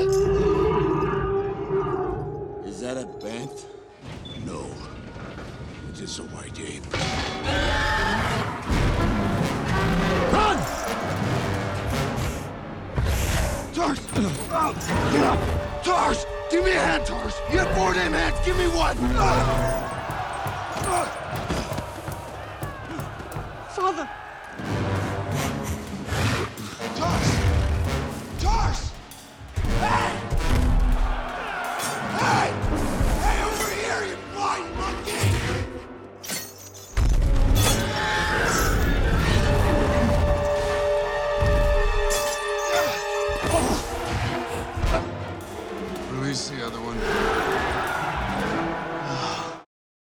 Is that a banth? No. It is a white ape. Run! Tars! Get up! Tars! Give me a hand, Tars! You have four damn hands! Give me one! Father! Release the other one.